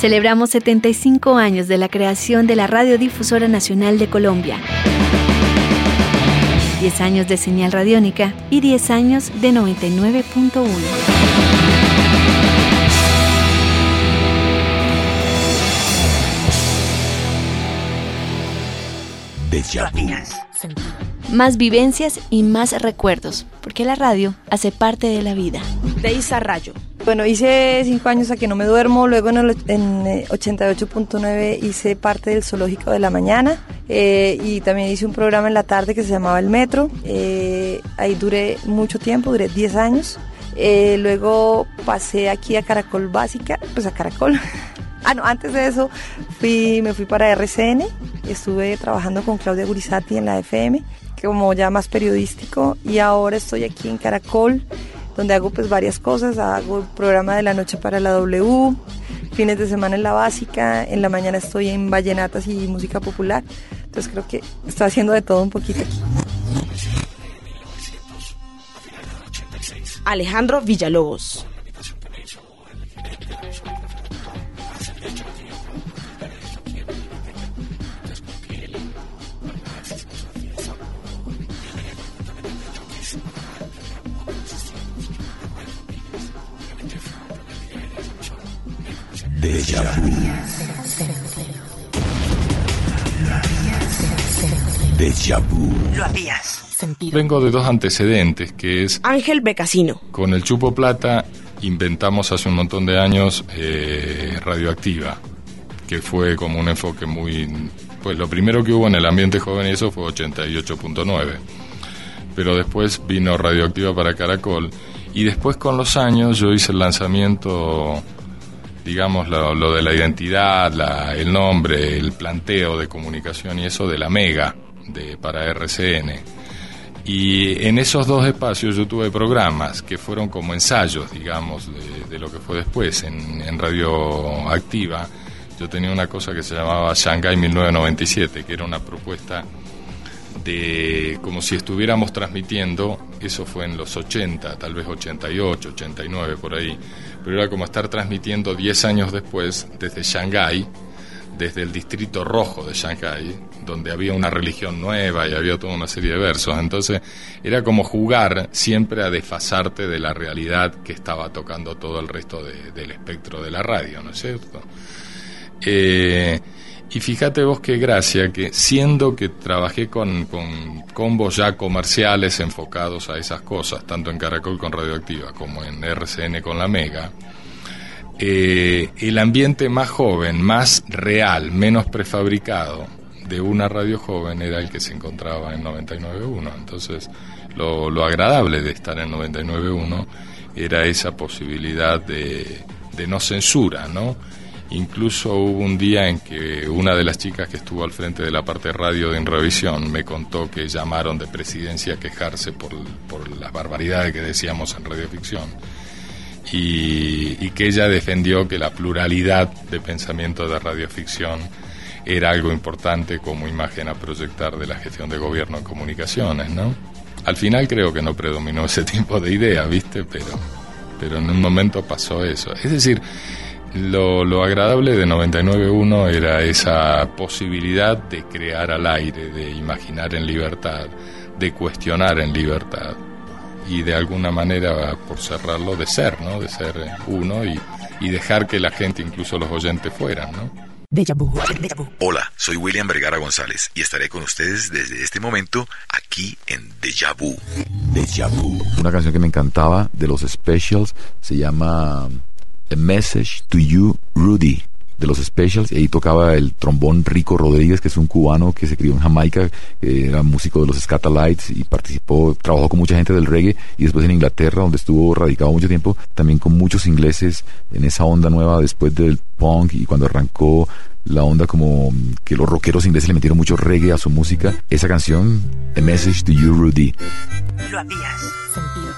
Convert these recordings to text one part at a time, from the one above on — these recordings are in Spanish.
Celebramos 75 años de la creación de la Radiodifusora Nacional de Colombia. 10 años de señal radiónica y 10 años de 99.1. Más vivencias y más recuerdos, porque la radio hace parte de la vida. Deisa Rayo. Bueno, hice cinco años a que no me duermo, luego en, el, en 88.9 eh, hice parte del Zoológico de la Mañana eh, y también hice un programa en la tarde que se llamaba El Metro. Eh, ahí duré mucho tiempo, duré 10 años. luego pasé aquí a Caracol Básica, pues a Caracol. ah, no, antes de eso fui, me fui para RCN, estuve trabajando con Claudia Gurizati en la FM, como ya más periodístico, y ahora estoy aquí en Caracol donde hago pues varias cosas, hago el programa de la noche para la W, fines de semana en la básica, en la mañana estoy en vallenatas y música popular, entonces creo que estoy haciendo de todo un poquito aquí. Alejandro Villalobos. Lo habías sentido. Vengo de dos antecedentes, que es... Ángel Becasino. Con el Chupo Plata inventamos hace un montón de años eh, Radioactiva, que fue como un enfoque muy... Pues lo primero que hubo en el ambiente joven y eso fue 88.9. Pero después vino Radioactiva para Caracol y después con los años yo hice el lanzamiento digamos, lo, de la identidad, la, el nombre, el planteo de comunicación y eso de la Mega de, para RCN. Y en esos dos espacios yo tuve programas que fueron como ensayos, digamos, de, lo que fue después. En, en Radio Activa yo tenía una cosa que se llamaba Shanghai 1997, que era una propuesta de como si estuviéramos transmitiendo, eso fue en los 80, tal vez 88, 89, por ahí, pero era como estar transmitiendo 10 años después desde Shanghái, desde el distrito rojo de Shanghái, donde había una religión nueva y había toda una serie de versos. Entonces era como jugar siempre a desfasarte de la realidad que estaba tocando todo el resto del espectro de la radio, ¿no es cierto? Eh, y fíjate vos qué gracia que siendo que trabajé con, con combos ya comerciales enfocados a esas cosas, tanto en Caracol con Radioactiva como en RCN con la Mega, eh, el ambiente más joven, más real, menos prefabricado de una radio joven era el que se encontraba en 99.1. Entonces, lo, agradable de estar en 99.1 era esa posibilidad de, de no censura, ¿no? Incluso hubo un día en que una de las chicas que estuvo al frente de la parte radio de Enrevisión me contó que llamaron de presidencia a quejarse por, por las barbaridades que decíamos en radioficción y, que ella defendió que la pluralidad de pensamiento de radioficción era algo importante como imagen a proyectar de la gestión de gobierno en comunicaciones, ¿no? Al final creo que no predominó ese tipo de idea, ¿viste? Pero, pero en un momento pasó eso. Es decir, lo, lo agradable de 99.1 era esa posibilidad de crear al aire, de imaginar en libertad, de cuestionar en libertad y de alguna manera, por cerrarlo, de ser, ¿no? De ser uno y, y dejar que la gente, incluso los oyentes, fueran, ¿no? Hola, soy William Vergara González y estaré con ustedes desde este momento aquí en Deja Vu. Deja Vu. Una canción que me encantaba de los Specials se llama a Message to You, Rudy, de los Specials, y ahí tocaba el trombón Rico Rodríguez, que es un cubano que se crió en Jamaica, que era músico de los Scatalites y participó, trabajó con mucha gente del reggae, y después en Inglaterra, donde estuvo radicado mucho tiempo, también con muchos ingleses en esa onda nueva después del punk y cuando arrancó la onda como que los rockeros ingleses le metieron mucho reggae a su música. Esa canción, A Message to You, Rudy. Lo habías sentido.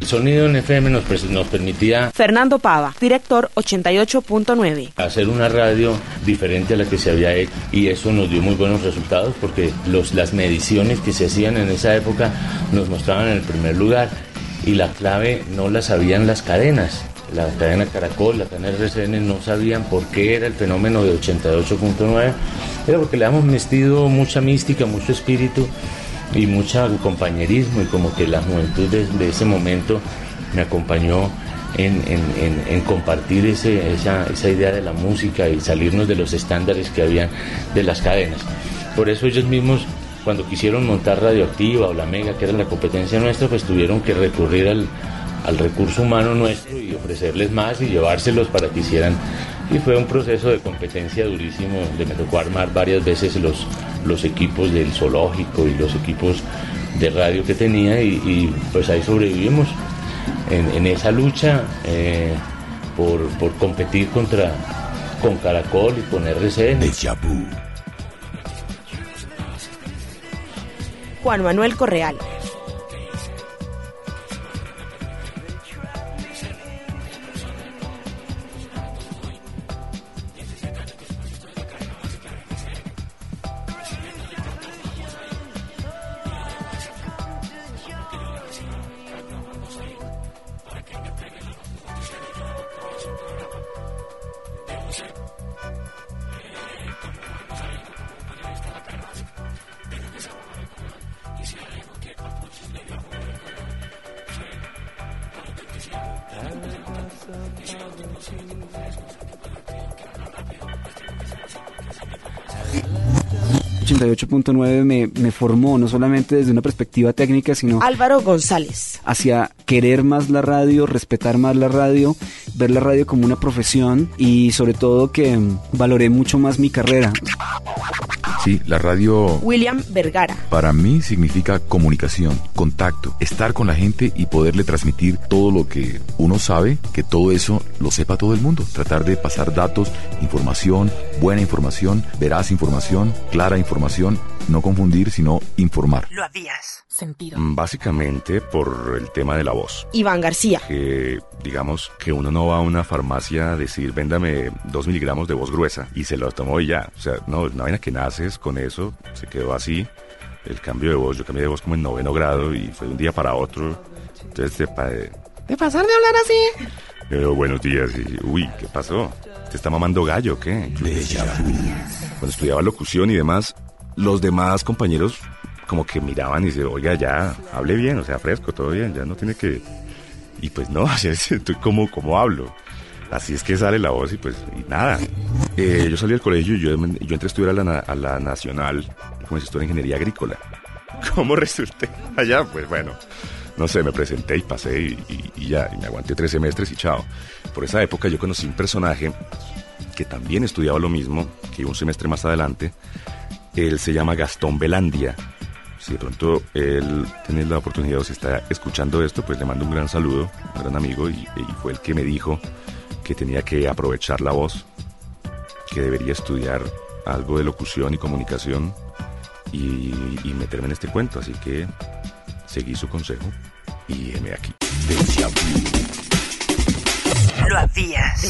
El sonido en FM nos, permitía Fernando Pava, director 88.9. hacer una radio diferente a la que se había hecho y eso nos dio muy buenos resultados porque los, las mediciones que se hacían en esa época nos mostraban en el primer lugar y la clave no la sabían las cadenas. La cadena Caracol, la cadena RCN no sabían por qué era el fenómeno de 88.9. Era porque le hemos metido mucha mística, mucho espíritu y mucho compañerismo y como que la juventud de, de ese momento me acompañó en, en- en- compartir ese- esa, esa idea de la música y salirnos de los estándares que habían de las cadenas. Por eso ellos mismos, cuando quisieron montar Radioactiva o La Mega, que era la competencia nuestra, pues tuvieron que recurrir al, al recurso humano nuestro y ofrecerles más y llevárselos para que hicieran. Y fue un proceso de competencia durísimo, donde me tocó armar varias veces los, los equipos del zoológico y los equipos de radio que tenía y, y, pues ahí sobrevivimos en, en esa lucha eh, por, por competir contra con Caracol y con RCN. Juan Manuel Correal. どうした? Me, me formó no solamente desde una perspectiva técnica, sino Álvaro González. hacia querer más la radio, respetar más la radio, ver la radio como una profesión y sobre todo que valoré mucho más mi carrera. Sí, la radio William Vergara. para mí significa comunicación, contacto, estar con la gente y poderle transmitir todo lo que uno sabe, que todo eso lo sepa todo el mundo. Tratar de pasar datos, información, buena información, veraz información, clara información, no confundir, sino informar. Lo habías sentido. Mm, Básicamente por el tema de la voz. Iván García. Que digamos que uno no va a una farmacia a decir, véndame dos miligramos de voz gruesa y se lo tomó y ya. O sea, no, una vaina que naces con eso, se quedó así. El cambio de voz, yo cambié de voz como en noveno grado y fue de un día para otro. Entonces, de, pa- de De pasar de hablar así. Pero buenos días y, uy, ¿qué pasó? ¿Te está mamando gallo qué? Cuando estudiaba locución y demás, los demás compañeros como que miraban y decían, oiga, ya, hable bien, o sea, fresco, todo bien, ya no tiene que... Y pues no, así es, estoy como, como hablo. Así es que sale la voz y pues, nada. Eh, yo salí del colegio y yo, yo entré a estudiar a la, a la Nacional como en Ingeniería Agrícola. ¿Cómo resulté allá? Pues bueno, no sé, me presenté y pasé y, ya, y me aguanté tres semestres y chao. Por esa época yo conocí un personaje que también estudiaba lo mismo, que un semestre más adelante. Él se llama Gastón Belandia. Si de pronto él tiene la oportunidad o si está escuchando esto, pues le mando un gran saludo, un gran amigo, y fue el que me dijo que tenía que aprovechar la voz, que debería estudiar algo de locución y comunicación y, y meterme en este cuento. Así que seguí su consejo y heme aquí. Lo habías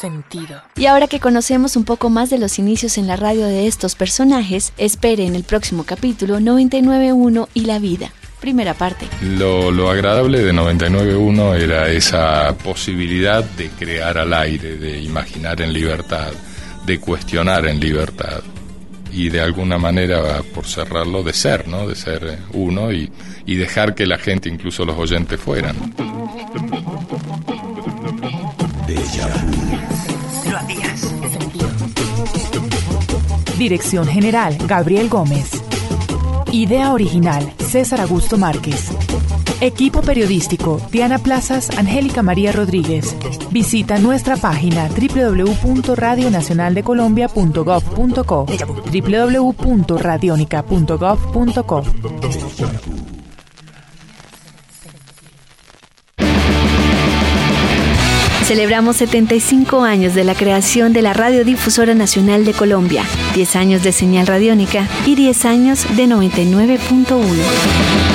Sentido. Y ahora que conocemos un poco más de los inicios en la radio de estos personajes, espere en el próximo capítulo 991 y la vida. Primera parte. Lo, lo agradable de 99.1 era esa posibilidad de crear al aire, de imaginar en libertad, de cuestionar en libertad y de alguna manera, por cerrarlo, de ser, ¿no? De ser uno y, y dejar que la gente, incluso los oyentes, fueran. Lo Dirección General, Gabriel Gómez. Idea original, César Augusto Márquez. Equipo periodístico, Diana Plazas, Angélica María Rodríguez. Visita nuestra página www.radionacionaldecolombia.gov.co www.radionica.gov.co Celebramos 75 años de la creación de la Radiodifusora Nacional de Colombia, 10 años de señal radiónica y 10 años de 99.1.